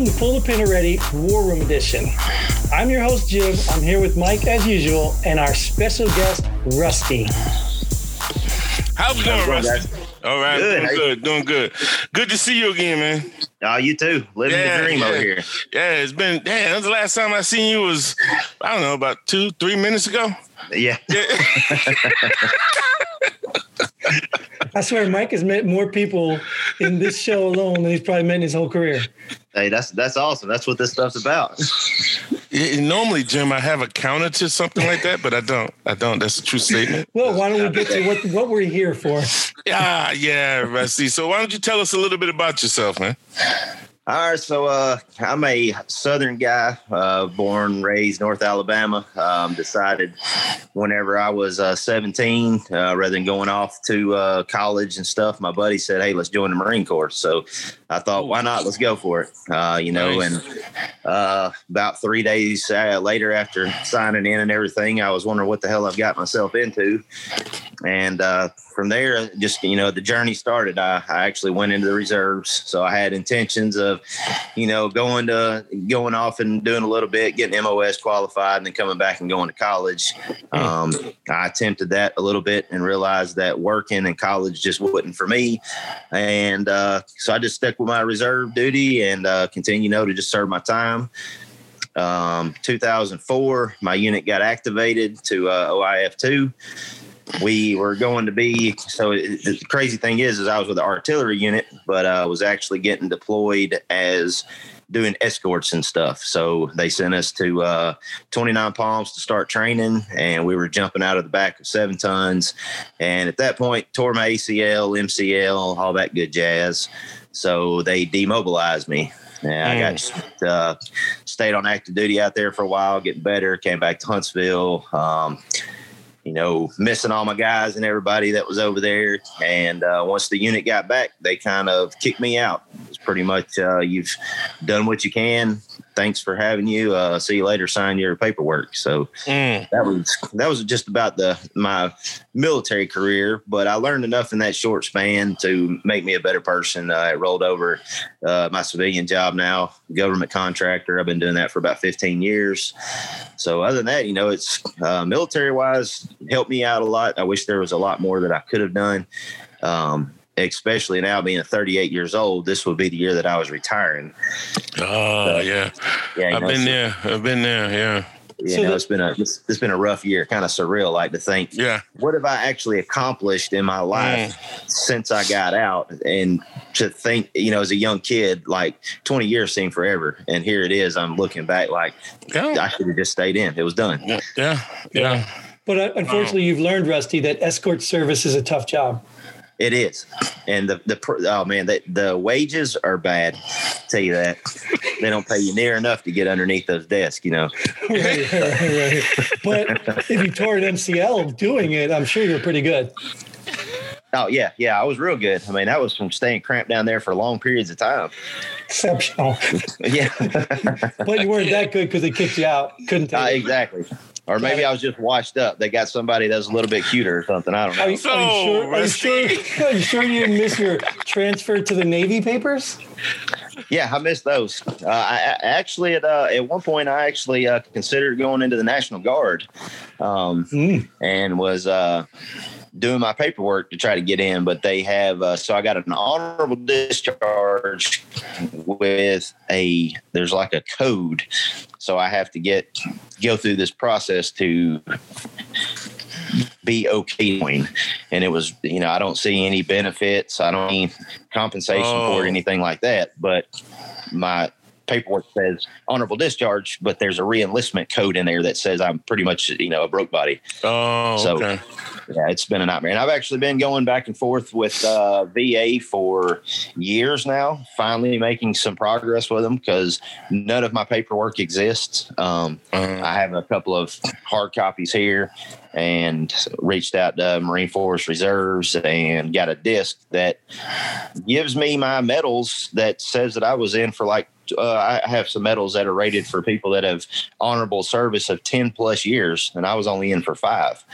welcome to Pull the Pin Ready War Room Edition. I'm your host, Jim. I'm here with Mike as usual, and our special guest, Rusty. How's it going, going, Rusty? All right, Good. doing good, doing good. Good to see you again, man. Oh, you too. Living Yeah, the dream yeah. over here. Yeah, it's been. Yeah, that's the last time I seen you was I don't know about two, three minutes ago. Yeah. Yeah, I swear, Mike has met more people in this show alone than he's probably met in his whole career. Hey, that's that's awesome. That's what this stuff's about. Yeah, normally, Jim, I have a counter to something like that, but I don't. I don't. That's a true statement. Well, why don't we get to what, what we're here for? Ah, yeah, yeah, Rusty. So why don't you tell us a little bit about yourself, man? All right, so uh, I'm a Southern guy, uh, born, raised North Alabama. Um, decided whenever I was uh, 17, uh, rather than going off to uh, college and stuff, my buddy said, "Hey, let's join the Marine Corps." So I thought, why not? Let's go for it. Uh, you know, Nice. and uh, about three days later, after signing in and everything, I was wondering what the hell I've got myself into. And uh, from there, just you know, the journey started. I, I actually went into the reserves, so I had intentions of, you know, going to going off and doing a little bit, getting MOS qualified, and then coming back and going to college. Um, I attempted that a little bit and realized that working in college just wasn't for me, and uh, so I just stuck with my reserve duty and uh, continue, you know, to just serve my time. Um, 2004, my unit got activated to uh, OIF two we were going to be so it, the crazy thing is is i was with the artillery unit but uh was actually getting deployed as doing escorts and stuff so they sent us to uh 29 palms to start training and we were jumping out of the back of seven tons and at that point tore my acl mcl all that good jazz so they demobilized me yeah, I got uh, stayed on active duty out there for a while, getting better. Came back to Huntsville. Um, you know, missing all my guys and everybody that was over there. And uh, once the unit got back, they kind of kicked me out. It's pretty much uh, you've done what you can. Thanks for having you. Uh, see you later. Sign your paperwork. So Mm. that was that was just about the my military career. But I learned enough in that short span to make me a better person. Uh, I rolled over uh, my civilian job now, government contractor. I've been doing that for about 15 years. So other than that, you know, it's uh, military wise helped me out a lot. I wish there was a lot more that I could have done. Um, especially now being 38 years old, this would be the year that I was retiring. Oh yeah, Yeah, I've know, been so- there. I've been there. Yeah, You So know, the- it's been a it's, it's been a rough year, kind of surreal. Like to think, yeah. what have I actually accomplished in my life since I got out? And to think, you know, as a young kid, like 20 years seemed forever, and here it is. I'm looking back, like Yeah, I should have just stayed in. It was done. yeah, yeah. yeah. But uh, unfortunately, you've learned, Rusty, that escort service is a tough job. It is, and the the oh man, the the wages are bad. tell you that they don't pay you near enough to get underneath those desks. You know, right, right, right. But if you tore an MCL doing it, I'm sure you're pretty good. oh yeah, yeah, I was real good. I mean, that was from staying cramped down there for long periods of time. Exceptional. Yeah, But you weren't that good because they kicked you out. Couldn't uh, exactly. Or maybe I was just washed up. They got somebody that's a little bit cuter or something. I don't know. Are you, So, are you sure? Are you sure? Are you sure you didn't miss your transfer to the Navy papers? Yeah, I missed those. Uh, I, I actually at uh, at one point I actually uh, considered going into the National Guard, um, Mm. and was uh, doing my paperwork to try to get in. But they have uh, so I got an honorable discharge with a there's like a code, so I have to get go through this process to be okay and it was you know i don't see any benefits i don't need compensation Oh. for it, anything like that but my paperwork says honorable discharge but there's a reenlistment code in there that says i'm pretty much you know a broke body. Oh, So- okay. yeah it's been a nightmare. And i've actually been going back and forth with uh, va for years now finally making some progress with them because none of my paperwork exists. Um, Uh, I have a couple of hard copies here and reached out to Marine Forces Reserves and got a disc that gives me my medals that says that I was in for like, uh, I have some medals that are rated for people that have honorable service of 10 plus years, and I was only in for five.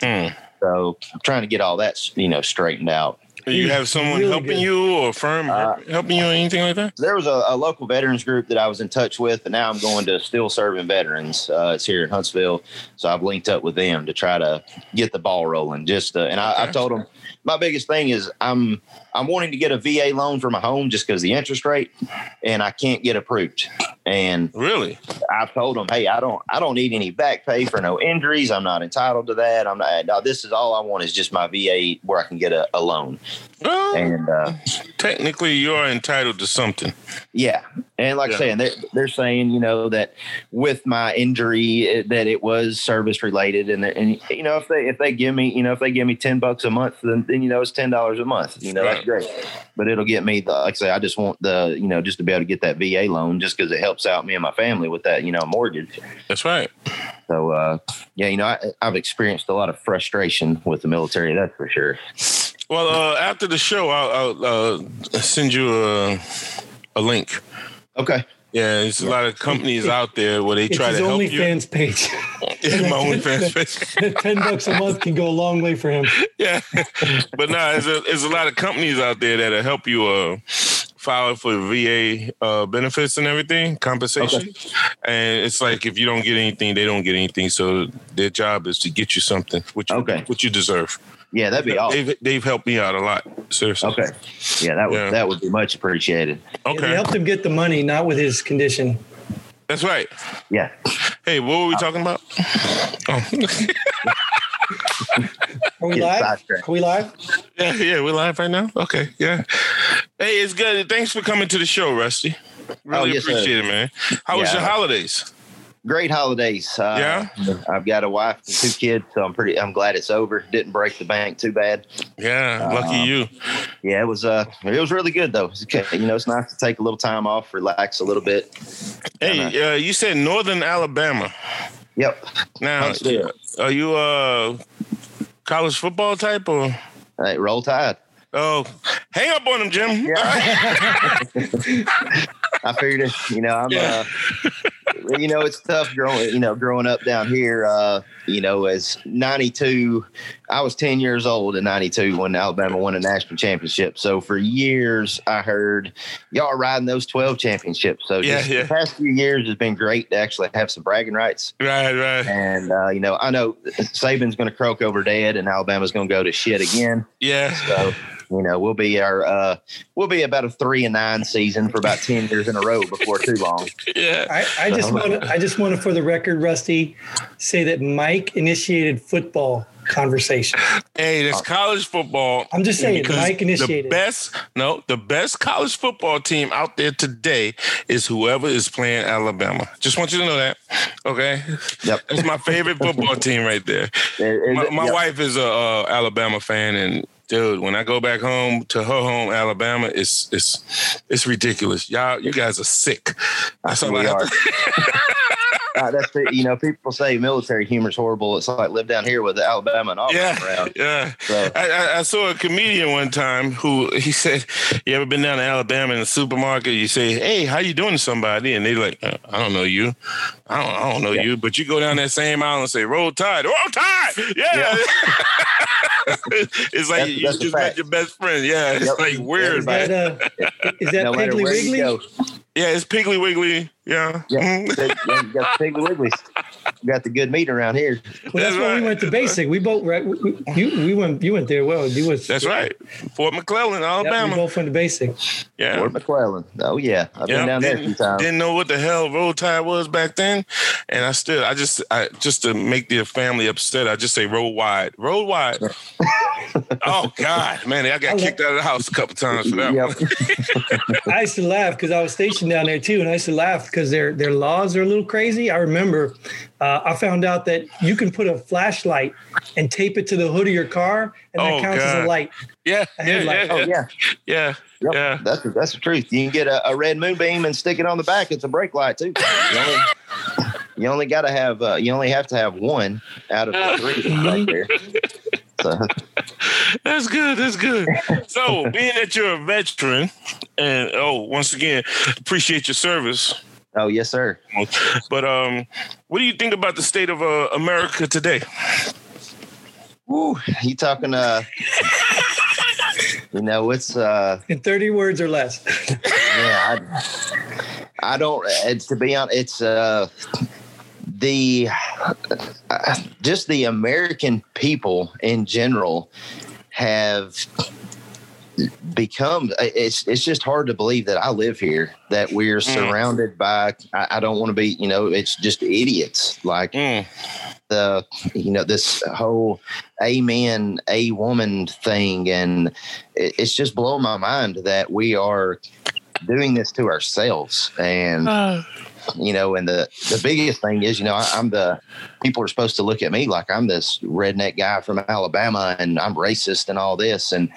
mm. So I'm trying to get all that, you know, straightened out. Do you have someone really helping good. you or a firm Uh, helping you or anything like that? there was a, a local veterans group that I was in touch with, and now I'm going to Still Serving Veterans. Uh, it's here in Huntsville, so I've linked up with them to try to get the ball rolling. Just uh, and I, I told them my biggest thing is I'm I'm wanting to get a VA loan for my home just because the interest rate, and I can't get approved. And Really? I've told them, hey, I don't, I don't need any back pay for no injuries. I'm not entitled to that. I'm not. No, this is all I want is just my VA where I can get a, a loan. Well, And uh, technically, you are entitled to something. yeah, and like Yeah. I saying, they're they're saying, you know, that with my injury, it, that it was service related, and and you know, if they if they give me, you know, if they give me ten bucks a month, then, then you know, it's ten dollars a month. You know, that's great. But it'll get me the like I say, I just want the you know just to be able to get that VA loan, just because it helps out me and my family with that you know mortgage. That's right. So uh, yeah, you know, I, I've experienced a lot of frustration with the military. That's for sure. Well, uh, after the show, I'll, I'll uh, send you a, a link. Okay. Yeah, there's a lot of companies out there where they It's try his to help you. OnlyFans page. Yeah, my OnlyFans page. Ten bucks a month can go a long way for him. yeah, but no, there's a, there's a lot of companies out there that'll help you uh, file for VA uh, benefits and everything, compensation. And it's like if you don't get anything, they don't get anything. So their job is to get you something, which you, Okay. what you deserve. Yeah, that'd be awesome. They've, they've helped me out a lot. Seriously. Okay. Yeah, that would Yeah. that would be much appreciated. They Okay. helped him get the money, not with his condition. That's right. Yeah. Hey, what were we talking about? Oh. Are we live? Are we live? yeah, yeah, we're live right now. Okay, yeah. Hey, it's good. Thanks for coming to the show, Rusty. Oh, really Oh, yes, sir. appreciate it, man. How was your holidays? Great holidays. Uh, Yeah? I've got a wife and two kids, so I'm pretty. I'm glad it's over. Didn't break the bank too bad. Yeah, lucky Um, you. Yeah, it was. Uh, it was really good though. You know, it's nice to take a little time off, relax a little bit. Hey, uh, you said Northern Alabama. Yep. Now, are you a college football type or? Hey, roll tide. Oh, hang up on him, Jim. Yeah. I figured it. You know, I'm. Yeah. Uh, you know, it's tough growing. You know, growing up down here. Uh, you know, as 92, I was 10 years old in 92 when Alabama won a national championship. So for years, I heard y'all riding those 12 championships. So Yeah, yeah. the past few years has been great to actually have some bragging rights. Right, right. And uh, you know, I know Saban's going to croak over dead, and Alabama's going to go to shit again. Yeah. So you know, we'll be our uh, we'll be about a three and nine season for about 10 years in a row before too long. Yeah. I, I just want I just want to, for the record, Rusty, say that Mike initiated football conversation. Hey, that's college football. I'm just saying, Because Mike The initiated. best, no, the best college football team out there today is whoever is playing Alabama. Just want you to know that. Okay, Yep. that's my favorite football team right there. It- it- My, my yep. wife is a uh, Alabama fan, and dude, when I go back home to her home, Alabama, it's it's it's ridiculous. Y'all, you guys are sick. That's I we have are. to- Uh, that's the, you know, people say military humor is horrible. It's like live down here with the Alabama and Auburn Yeah, around. yeah. So I, I, I saw a comedian one time who he said, "You ever been down to Alabama in the supermarket? You say, hey, how you doing to somebody?' And they like, "Uh, I don't know you, I don't, I don't know Yeah. you, but you go down that same aisle and say, roll tide, roll tide, yeah." it's like That's- you that's just met your best friend. Yeah, it's Yep. like weird, Is man. that, uh, is that no Piggly Wiggly? Go, Yeah, it's Piggly Wiggly. Yeah, yeah, they- yeah, you got the Piggly Wigglies. You got the good meat around here. Well, that's That's why we went to basic. We both right. We, we- you we went you went there. Well, you was that's right. Fort McClellan, Yep, we Alabama. both went to basic. yeah. Fort McClellan. Oh yeah, I've Yeah, been down there a few times. didn't know what the hell roll tide was back then, and I still, I just, I just to make the family upset, I just say roll wide, roll wide. oh God, man, I got I kicked out of the house a couple times for that. Yep. I used to laugh because I was stationed down there too, and I used to laugh because their their laws are a little crazy. I remember uh, I found out that you can put a flashlight and tape it to the hood of your car, and that Oh, counts as a light. Yeah, I yeah, had like- yeah, Oh yeah, yeah. yeah, Yep. yeah. That's the, that's the truth. You can get a, a red moonbeam and stick it on the back. It's a brake light too. You only, you only got to have uh, you only have to have one out of the three right there. So, That's good. That's good. So, being that you're a veteran, and oh, once again, appreciate your service. oh yes, sir. But um, what do you think about the state of uh, America today? Woo, you talking? Uh, you know, it's uh, in 30 words or less. yeah, I, I don't. It's to be honest, it's uh, the uh, just the American people in general have become it's it's just hard to believe that I live here that we're Mm. surrounded by I, I don't want to be you know it's just idiots like Mm. the you know this whole a man a woman thing and it, it's just blowing my mind that we are doing this to ourselves. And you know and the the biggest thing is you know I, i'm the people are supposed to look at me like i'm this redneck guy from alabama and i'm racist and all this. And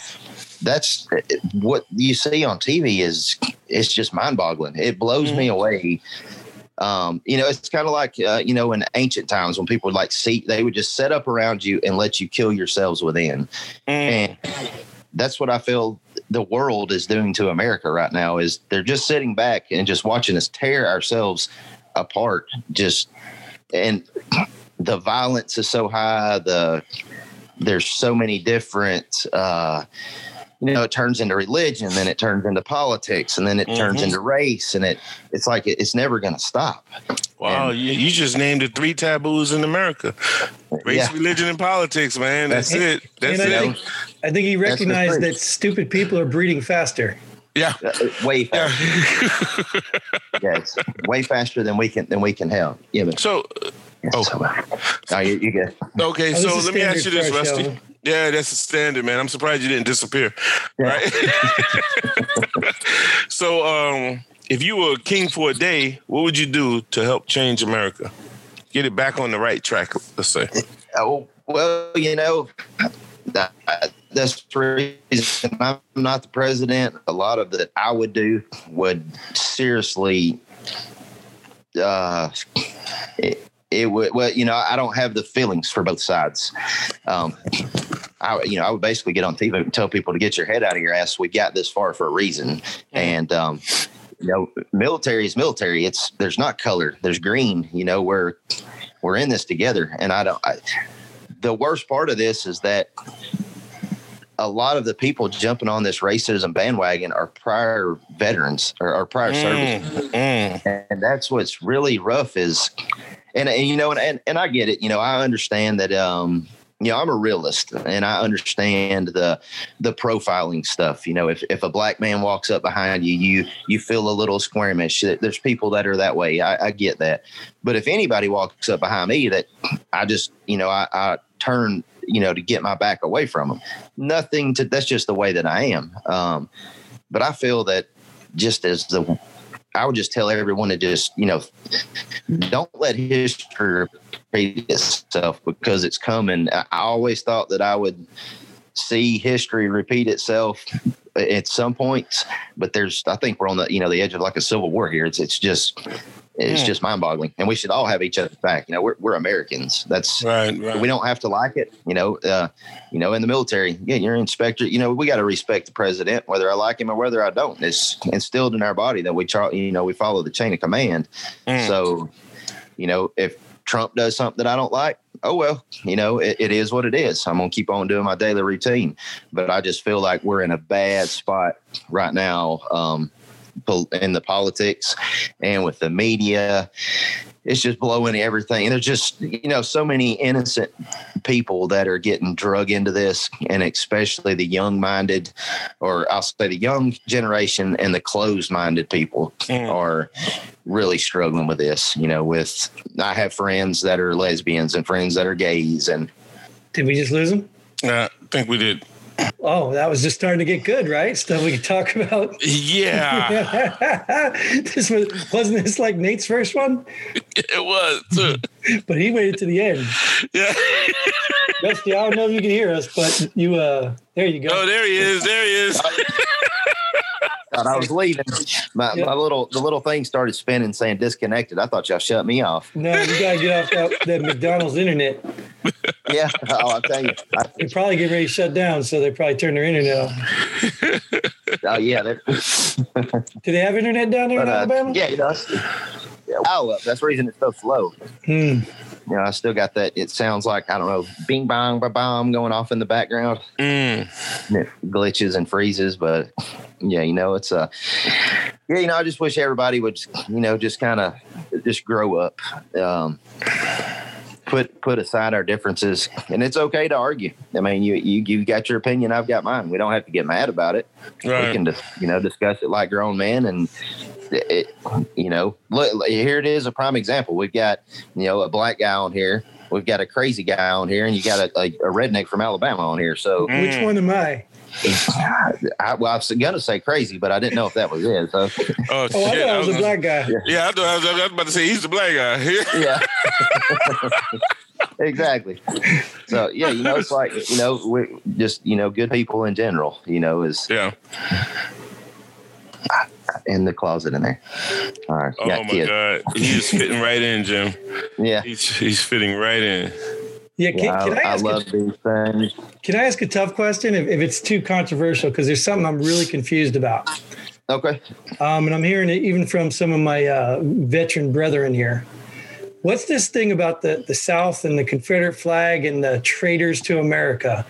that's what you see on tv is it's just mind-boggling. It blows me away. Um, you know, it's kind of like, uh, you know, in ancient times when people would like see, they would just set up around you and let you kill yourselves within. Mm. And that's what I feel the world is doing to America right now is they're just sitting back and just watching us tear ourselves apart. Just, and the violence is so high. The, there's so many different, uh, you know, it turns into religion, then it turns into politics, and then it turns Mhm. into race, and it it's like it, it's never going to stop. Wow, you, you just named the three taboos in America: race, Yeah. religion, and politics. Man, that's That's- it. That's and I it. think, I think he the recognized that stupid people are breeding faster. yeah, Uh, way yeah. faster, yes, way faster than we can than we can help. Yeah, but so yes, Oh. so, uh, no, you, you good. okay, Oh, so let me ask you this, Rusty. show. Yeah, that's a standard, man. I'm surprised you didn't disappear. Yeah. Right. so, um, if you were a king for a day, what would you do to help change America? Get it back on the right track, let's say. Oh well, you know, that, that's the reason I'm not the president. A lot of that I would do would seriously, uh, it, it would. Well, you know, I don't have the feelings for both sides. Um, I, you know, I would basically get on TV and tell people to get your head out of your ass. We got this far for a reason, and um, you know, military is military. It's there's not color. There's green. You know, we're we're in this together, and I don't. I, the worst part of this is that a lot of the people jumping on this racism bandwagon are prior veterans or, or prior service Mm, mm. and that's what's really rough is and, and you know and, and and i get it you know i understand that um you know i'm a realist and i understand the the profiling stuff you know if, if a black man walks up behind you you you feel a little squirmish. There's people that are that way. I, I get that. But if anybody walks up behind me that i just you know i, I turn you know to get my back away from them nothing to that's just the way that i am. Um but i feel that just as the I would just tell everyone to just, you know, don't let history repeat itself because it's coming. I always thought that I would see history repeat itself at some points, but there's, I think we're on the, you know, the edge of like a civil war here. It's, it's just, it's Hmm. just mind boggling. And we should all have each other's back. You know, we're, we're Americans. That's, Right, right. we don't have to like it, you know. Uh, you know, in the military, yeah, you're an inspector. You know, we got to respect the president, whether I like him or whether I don't. It's instilled in our body that we, char- you know, we follow the chain of command. Mm. So, you know, if Trump does something that I don't like, oh well, you know, it, it is what it is. I'm gonna keep on doing my daily routine. But I just feel like we're in a bad spot right now. Um, in the politics and with the media it's just blowing everything and there's just you know so many innocent people that are getting drug into this and especially the young minded or i'll say the young generation and the closed minded people Mm. are really struggling with this you know with i have friends that are lesbians and friends that are gays and Did we just lose them? Yeah, I think we did. Oh, that was just starting to get good, right? Stuff we could talk about. Yeah, this was wasn't this like Nate's first one, it was. but he waited to the end. Yeah. Dusty, I don't know if you can hear us, but you uh there you Oh, go. there he is. There he is. thought I was leaving. My, Yeah. my little the little thing started spinning saying disconnected. I thought y'all shut me off. No, you gotta get off that, that McDonald's internet. Yeah. Oh, I'll tell you. I, They probably get ready to shut down, so they probably turn their internet off. oh yeah. they're- Do they have internet down there But, in uh, Alabama? yeah, it does. Yeah, wow, uh, that's the reason it's so slow. Hmm. You know, I still got that. It sounds like I don't know, bing bong ba bomb going off in the background. Mm. It glitches and freezes, but yeah, you know, it's a, yeah, you know, I just wish everybody would, you know, just kind of just grow up. Um, put put aside our differences, and it's okay to argue. I mean, you you you got your opinion, I've got mine. We don't have to get mad about it. Right. We can just you know discuss it like grown men, and it, you know, look, here it is a prime example. We've got you know a black guy on here. We've got a crazy guy on here, and you got a, a, a redneck from Alabama on here. So, Mm. Which one am I? I, well, I was gonna say crazy, but I didn't know if that was it. So, Oh, Oh, I thought I was I a was gonna- black guy. Yeah, I, thought, I, was, I was about to say he's the black guy. yeah. exactly. So yeah, you know, it's like you know, we're just you know, good people in general. You know, is yeah. In the closet in there. All right, Oh my kids. god, he's fitting right in, Jim. Yeah, He's he's fitting right in. Yeah, can, yeah, can I, I, I ask love a, these things. can I ask a tough question if, if it's too controversial? Because there's something I'm really confused about. Okay, Um, and I'm hearing it even from some of my uh, veteran brethren here. What's this thing about the, the South and the Confederate flag and the traitors to America?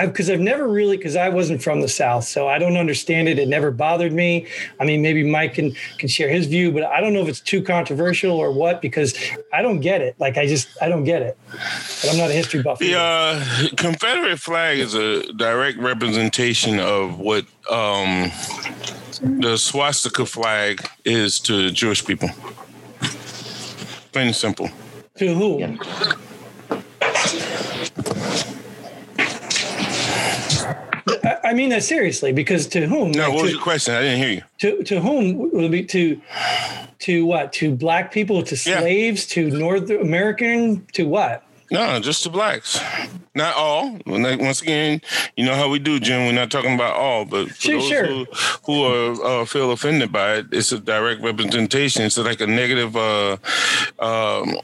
Because I've never really, because I wasn't from the South, so I don't understand it. It never bothered me. I mean, maybe Mike can can share his view, but I don't know if it's too controversial or what because I don't get it. Like I just I don't get it. But I'm not a history buff. The uh, Confederate flag is a direct representation of what um, the swastika flag is to Jewish people. Plain and simple. to who? Yeah. I, I mean that seriously because to whom? No, Like, what to- was your question? I didn't hear you. to to whom would it be to to what to black people to Yeah. slaves to north american to what No, just the blacks. Not all. Once again, you know how we do, Jim. We're not talking about all, but for Sure, those sure. who, who are uh, feel offended by it, it's a direct representation. It's like a negative. Uh, um,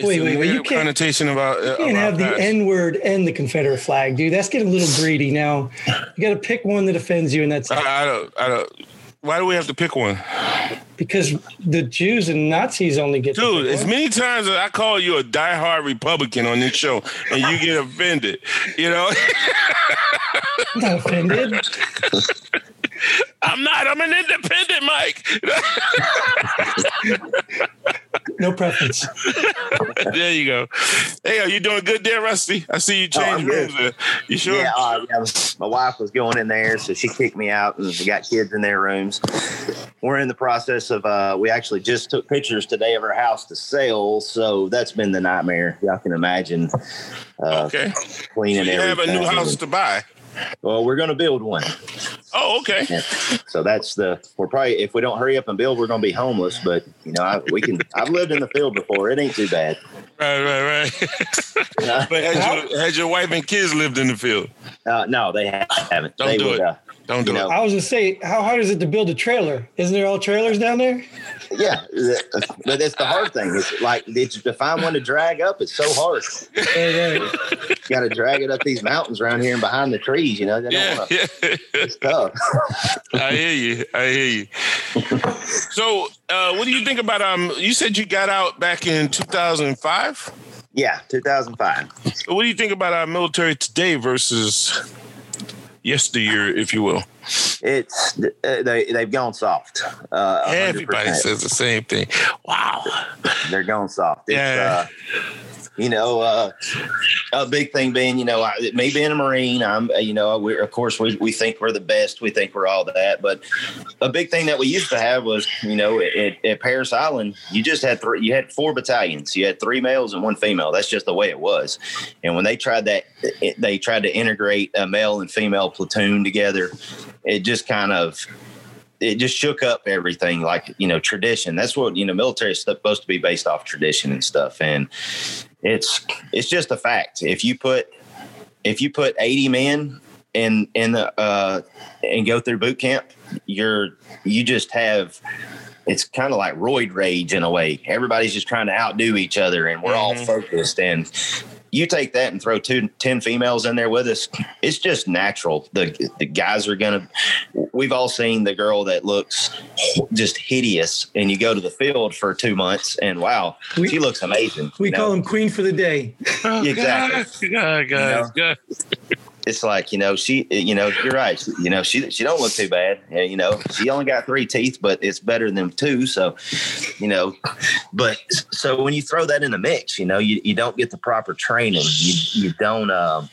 Wait, wait, wait, you can't- connotation about. uh, you can't about have the n word and the confederate flag dude that's getting a little greedy now you got to pick one that offends you and that's I, I don't. I don't. Why do we have to pick one, because the jews and nazis only get to dude? As many times as I call you a diehard Republican on this show, and you get offended, you know. i'm not offended I'm not. I'm an independent, Mike. no preference there you go. Hey, are you doing good there, Rusty? I see you Oh, change rooms. There. You sure? Yeah, uh, yeah, my wife was going in there, so she kicked me out, and we got kids in their rooms. We're in the process of. Uh, we actually just took pictures today of our house to sell, so that's been the nightmare. Y'all can imagine. Uh, Okay. cleaning You have a new house to buy. Well, we're going to build one. Oh, okay. Yeah. So that's the. We're probably if we don't hurry up and build, we're going to be homeless. But you know, I, we can. I've lived in the field before. It ain't too bad. Right, right, right. Uh, but has your, has your wife and kids lived in the field? uh, no, they haven't. Don't they do would, it. Uh, Don't do You it. i was gonna say how hard is it to build a trailer isn't there all trailers down there yeah, but it's the hard thing. It's like it's to find one to drag up. It's so hard. Right, right. You got to drag it up these mountains around here and behind the trees. You know, they don't Yeah, want to. yeah. It's tough. I hear you. I hear you. So, uh, what do you think about? Um, you said you got out back in 2005. Yeah, 2005. So what do you think about our military today versus yesteryear, if you will? It's uh, they they've gone soft. Uh, Everybody 100%. says the same thing. Wow. they're going soft. It's, Yeah. uh, you know, uh, a big thing being, you know, I, me being a Marine, I'm, uh, you know, we of course we, we think we're the best. We think we're all that. But a big thing that we used to have was, you know, at, at Parris Island, you just had three, you had four battalions. You had three males and one female. That's just the way it was. And when they tried that, it, they tried to integrate a male and female platoon together. It just kind of, it just shook up everything like you know tradition. That's what you know military is supposed to be based off tradition and stuff. And it's it's just a fact. If you put if you put 80 men in in the uh and go through boot camp you're you just have it's kind of like roid rage in a way. Everybody's just trying to outdo each other and we're all Mhm. focused and you take that and throw two, 10 females in there with us, it's just natural. The the guys are gonna. We've all seen the girl that looks just hideous, and you go to the field for two months, and wow, We- she looks amazing. We you call know? him Queen for the day. Exactly. God, guys, God. It's like you know she you know you're right. You know she she don't look too bad. Yeah, you know she only got three teeth but it's better than two so you know. But so when you throw that in the mix you know you, you don't get the proper training. You you don't um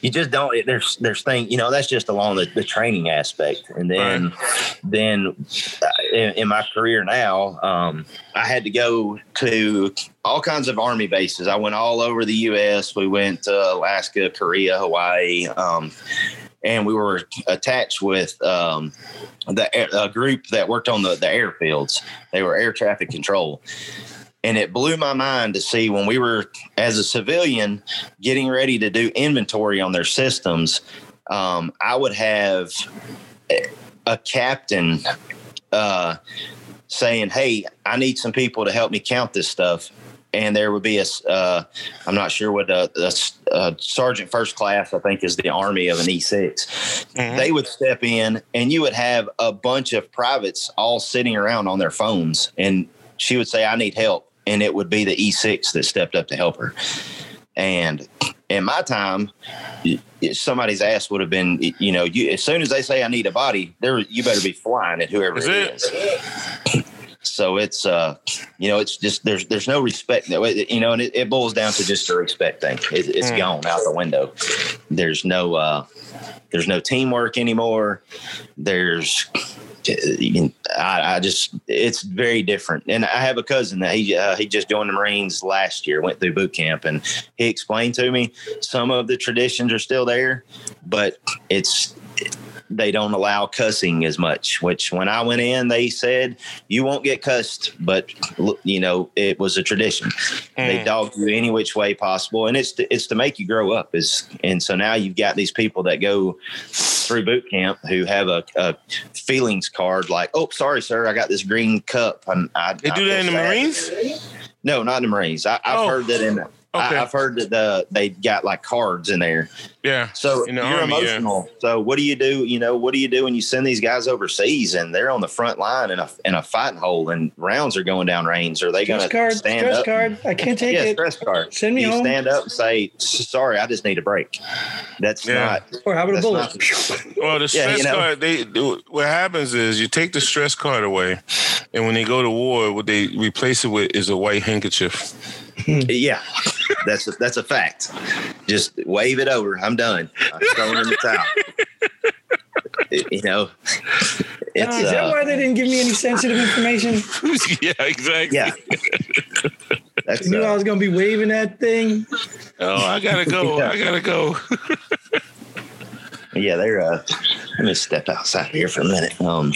you just don't there's there's thing you know that's just along the, the training aspect and then then uh, in, in my career now um i had to go to all kinds of army bases i went all over the us we went to alaska korea hawaii um and we were attached with um, the a group that worked on the, the airfields. They were air traffic control. And it blew my mind to see when we were, as a civilian, getting ready to do inventory on their systems. Um, I would have a captain uh, saying, Hey, I need some people to help me count this stuff. And there would be a, uh, I'm not sure what a sergeant first class, I think, is the army of an E6 Mhm. they would step in and you would have a bunch of privates all sitting around on their phones and she would say i need help and it would be the e6 that stepped up to help her. And in my time somebody's ass would have been you know you as soon as they say i need a body there you better be flying at whoever That's it is. So it's uh you know it's just there's there's no respect. You know and it, it boils down to just a respect thing. It, it's Mm. gone out the window. There's no uh there's no teamwork anymore. There's I, I just it's very different. And i have a cousin that he uh, he just joined the marines last year went through boot camp and he explained to me some of the traditions are still there but it's they don't allow cussing as much which when i went in they said you won't get cussed but you know it was a tradition they Mm. dog you any which way possible and it's to, it's to make you grow up is and so now you've got these people that go through boot camp who have a, a feelings card like oh sorry sir i got this green cup and I, They I do that in the. Marines? no not in the marines I, i've Oh. heard that in Okay. I, i've heard that the, they got like cards in there Yeah. so In the you're Army, yeah. emotional. So what do you do? You know, what do you do when you send these guys overseas and they're on the front line in a in a fighting hole and rounds are going down range? Are they going Stress to card, stand stress up? card. I can't take yeah, it. stress card. Send me you home. stand up and say, "Sorry, I just need a break." That's Yeah. not. Or how about a bullet? not- Well, the Yeah, stress you know. card. They do- what happens is you take the stress card away, and when they go to war, what they replace it with is a white handkerchief. Yeah, that's a, that's a fact. Just wave it over. I'm done. I'm throwing in the towel. You know, it's Is that uh, why they didn't give me any sensitive information? yeah, exactly. yeah. That's They knew I uh, was going to be waving that thing. Oh, I gotta go. Yeah. I gotta go. yeah. They're. Uh, let me step outside here for a minute. Um,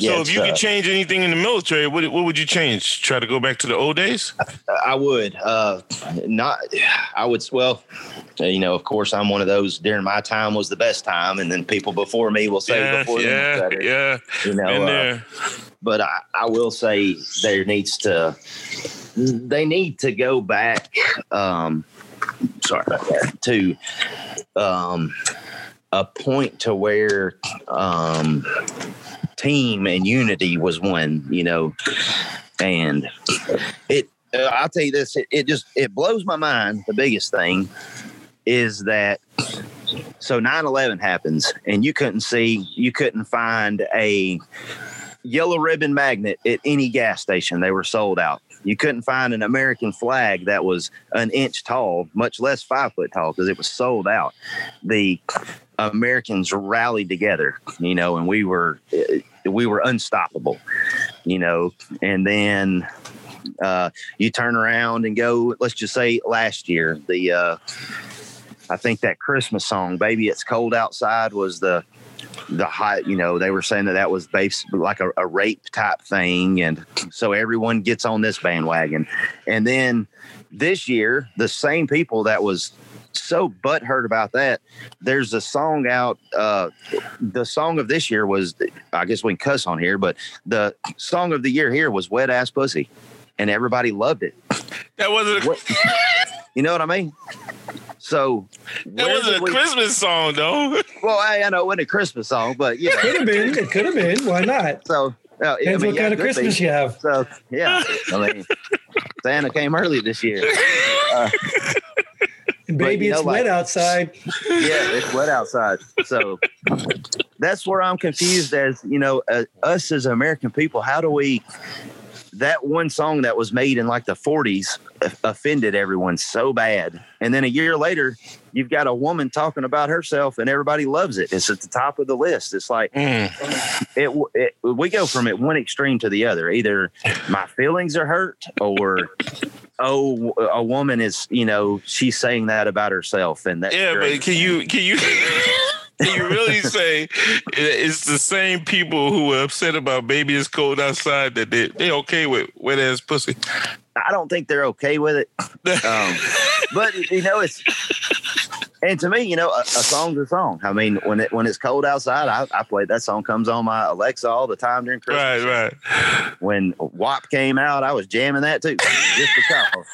yeah, so, if you uh, could change anything in the military, what what would you change? Try to go back to the old days? I would uh, not. I would. Well, you know, of course, I'm one of those. During my time was the best time, and then people before me will say Yeah, before them yeah, better. yeah. You know, uh, but I, I will say there needs to. They need to go back. Um, sorry about that. To um, a point to where um, team and unity was one. You know, and it. Uh, I'll tell you this. It, it just it blows my mind. The biggest thing is that so 9-11 happens and you couldn't see you couldn't find a yellow ribbon magnet at any gas station they were sold out you couldn't find an american flag that was an inch tall much less five foot tall because it was sold out the americans rallied together you know and we were we were unstoppable you know and then uh, you turn around and go let's just say last year the uh, i think that christmas song baby it's cold outside was the the high you know they were saying that that was based like a, a rape type thing and so everyone gets on this bandwagon. And then this year the same people that was so butthurt about that there's a song out uh the song of this year was i guess we can cuss on here but the song of the year here was wet ass pussy and everybody loved it That wasn't. What- You know what I mean? So That wasn't a we, Christmas song though. Well, I, I know it wasn't a Christmas song, but yeah. it Could have been. It could have been. Why not? So uh, I Depends mean, what yeah, kind of Christmas be. you have. So yeah, I mean, Santa came early this year. Uh, And baby, you know, it's wet outside. yeah, it's wet outside. So that's where I'm confused as, you know, uh, us as American people, how do we that one song that was made in like the 40s offended everyone so bad. And then a year later, you've got a woman talking about herself and everybody loves it. It's at the top of the list. It's like Mm. it, it we go from it one extreme to the other. Either my feelings are hurt or oh a woman is, you know, she's saying that about herself and that Yeah, great. but can you can you you really say it's the same people who are upset about baby it's cold outside that they they okay with wet ass pussy? I don't think they're okay with it. Um, but you know, it's and to me, you know, a, a song's a song. I mean, when it when it's cold outside, I, I play that song comes on my Alexa all the time during Christmas. right, right. When WAP came out, I was jamming that too, just because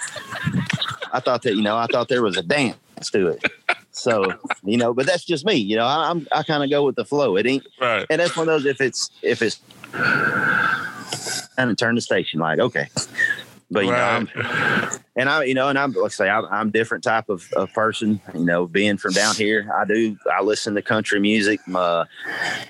I thought that you know I thought there was a dance to it. So you know, but that's just me. You know, I, I'm I kind of go with the flow. It ain't Right. and that's one of those if it's if it's and turn the station like okay but you know I'm, and I you know and I'm let's say I'm, I'm different type of, of person you know being from down here. I do I listen to country music. My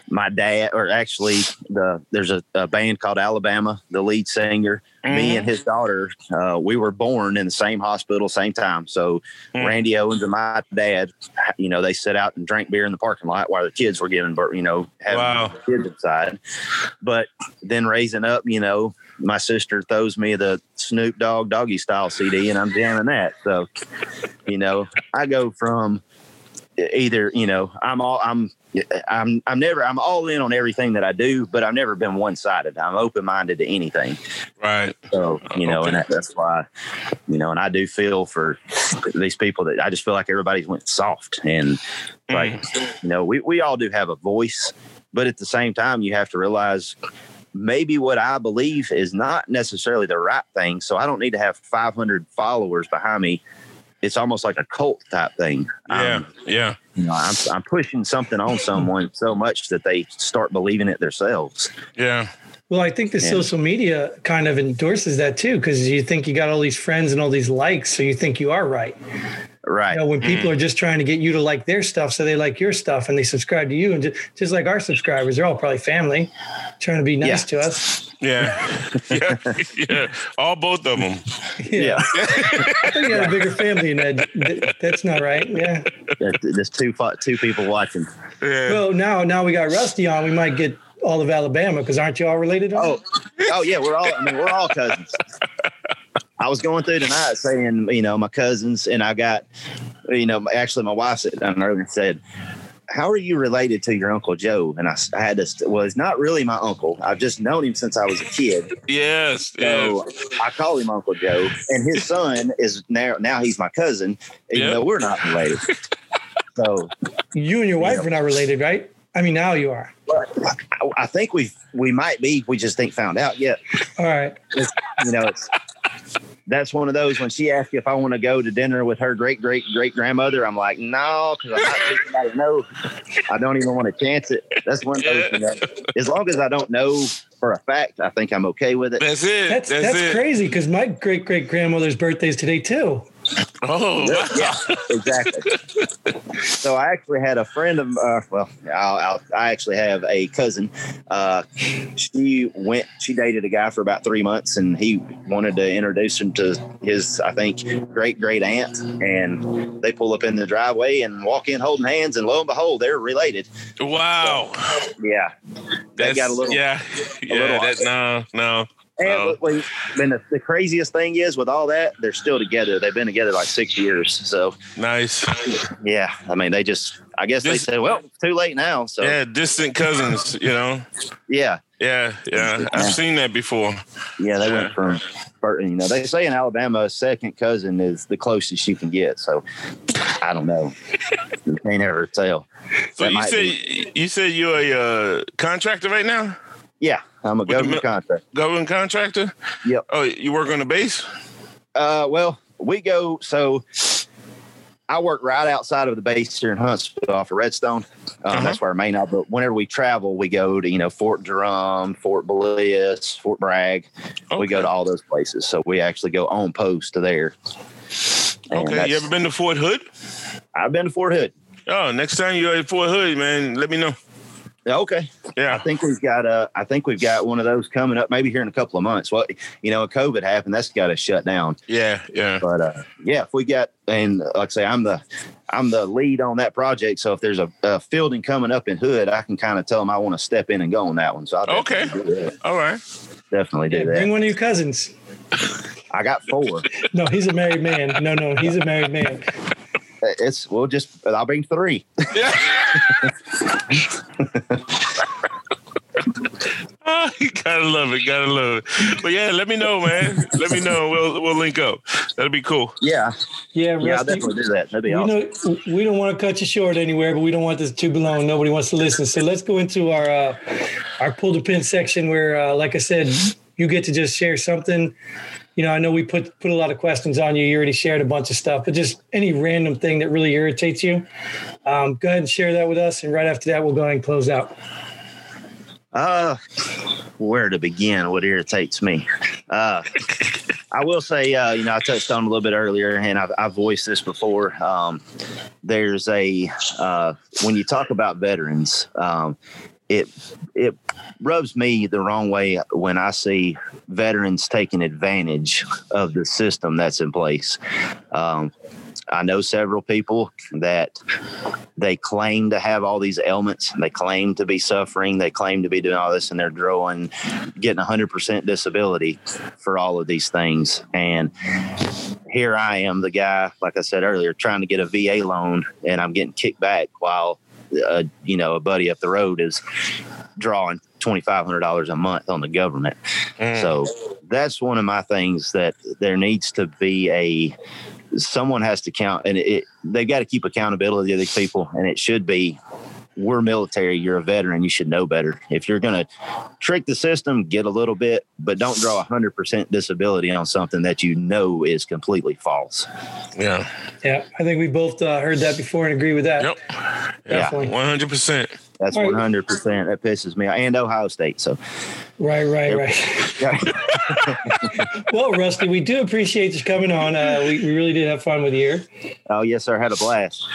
my dad or actually the there's a, a band called Alabama the lead singer. Me and his daughter uh, we were born in the same hospital same time. So Mm. Randy Owens and my dad you know they sit out and drank beer in the parking lot while the kids were giving birth you know having Wow. kids inside. But then raising up, you know, my sister throws me the Snoop Dogg Doggy Style CD, and I'm jamming that. So, you know, I go from either, you know, I'm all I'm. I'm I'm never I'm all in on everything that I do, but I've never been one sided. I'm open minded to anything. Right. So you know, Okay. and that, that's why, you know, and I do feel for these people that I just feel like everybody's went soft and like mm. you know we, we all do have a voice but at the same time you have to realize maybe what i believe is not necessarily the right thing so i don't need to have 500 followers behind me it's almost like a cult type thing Yeah. Um, yeah. you know I'm, I'm pushing something on someone so much that they start believing it themselves Yeah. Well, I think the Yeah. social media kind of endorses that too, because you think you got all these friends and all these likes, so you think you are right. right You know, when people mm. are just trying to get you to like their stuff, so they like your stuff and they subscribe to you, and just, just like our subscribers, they're all probably family, trying to be nice Yeah. to us. Yeah. yeah. Yeah. All both of them. yeah I think you got a bigger family than that. That's not right. Yeah. There- there's two two people watching Yeah. Well, now now we got Rusty on. We might get all of Alabama because aren't you oh, all related? to? Oh, oh yeah, we're all. I mean, we're all cousins. I was going through tonight saying, you know, my cousins, and I got, you know, actually my wife sat down earlier and said, "How are you related to your uncle Joe?" And I, I had to. Well, he's not really my uncle. I've just known him since I was a kid. yes. Yes. So I call him Uncle Joe, and his son is now now he's my cousin, even Yeah. though we're not related. So you and your wife Yeah. are not related, right? I mean, now you are. I, I think we we might be. We just ain't found out yet. All right. it's, you know, it's that's one of those when she asks if I want to go to dinner with her great great great grandmother, I'm like, no, because I'm not thinking about it. No, I don't even want to chance it. That's one of those. You know, as long as I don't know for a fact, I think I'm okay with it. That's it. That's That's, that's, it. crazy because my great great grandmother's birthday is today too. Oh, wow. Yeah, exactly. so I actually had a friend of, uh, well, I'll, I'll, I actually have a cousin. Uh, she went, she dated a guy for about three months, and he wanted to introduce him to his, I think, great great aunt. And they pull up in the driveway and walk in holding hands, and lo and behold, they're related. Wow. Yeah, they got a little. Yeah. Yeah. little- That, no, no. And Oh. then the, the craziest thing is with all that, they're still together. They've been together like six years. So Nice. yeah, I mean, they just, I guess they said, well, too late now. So Yeah. Distant cousins, you know? yeah. Yeah. Yeah. I've seen that before. Yeah, they Yeah. went from, you know, they say in Alabama, a second cousin is the closest you can get. So I don't know. you can't ever tell. So That you say you said you're a uh, contractor right now? Yeah, I'm a the government contractor. Government contractor? Yep. Oh, you work on the base? Uh, well, we go. So I work right outside of the base here in Huntsville off of Redstone. Um, uh-huh. That's where our main. But whenever we travel, we go to you know Fort Drum, Fort Bliss, Fort Bragg. Okay. We go to all those places. So we actually go on post to there. And okay, you ever been to Fort Hood? I've been to Fort Hood. Oh, next time you're at Fort Hood, man, let me know. Okay. Yeah. I think we've got a. I think we've got one of those coming up maybe here in a couple of months. Well, you know, a COVID happened, that's got to shut down. Yeah, yeah. But uh yeah, if we got and like I say I'm the I'm the lead on that project, so if there's a, a fielding coming up in Hood, I can kind of tell them I want to step in and go on that one. So I'll okay. All right. Definitely do yeah, that. Bring one of your cousins. I got four. no, he's a married man. No, no, he's a married man it's we'll just I'll bring three. Yeah. oh, you gotta love it, gotta love it. But yeah, let me know, man. Let me know. We'll we'll link up. That'll be cool. Yeah, yeah, Rusty, yeah. I'll definitely do that. That'd be we awesome. Know, we don't want to cut you short anywhere, but we don't want this too long. Nobody wants to listen. So let's go into our uh, our pull the pin section, where, uh, like I said, you get to just share something you know, I know we put put a lot of questions on you. You already shared a bunch of stuff, but just any random thing that really irritates you, um, go ahead and share that with us. And right after that, we'll go ahead and close out. Uh, where to begin? What irritates me? Uh, I will say, uh, you know, I touched on a little bit earlier, and I've, I've voiced this before. Um, there's a uh, when you talk about veterans, um, it it rubs me the wrong way when I see veterans taking advantage of the system that's in place. Um, I know several people that they claim to have all these ailments. They claim to be suffering. They claim to be doing all this, and they're drawing, getting 100% disability for all of these things. And here I am, the guy, like I said earlier, trying to get a VA loan, and I'm getting kicked back while uh, you know, a buddy up the road is drawing twenty five hundred dollars a month on the government. Mm. So that's one of my things that there needs to be a someone has to count, and it, they've got to keep accountability of these people, and it should be we're military, you're a veteran, you should know better. If you're going to trick the system, get a little bit, but don't draw 100% disability on something that you know is completely false. Yeah. Yeah. I think we both uh, heard that before and agree with that. Yep. Definitely. Yeah. 100%. That's one hundred percent. That pisses me off. And Ohio State. So, right, right, right. well, Rusty, we do appreciate you coming on. Uh, we, we really did have fun with you. Oh yes, sir. Had a blast.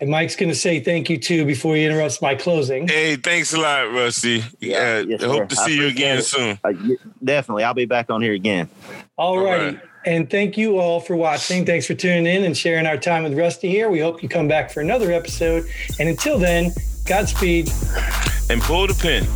And Mike's going to say thank you too before he interrupts my closing. Hey, thanks a lot, Rusty. Yeah, yes, hope to see you again it. soon. Uh, definitely, I'll be back on here again. all right. And thank you all for watching. Thanks for tuning in and sharing our time with Rusty here. We hope you come back for another episode. And until then, Godspeed. And pull the pin.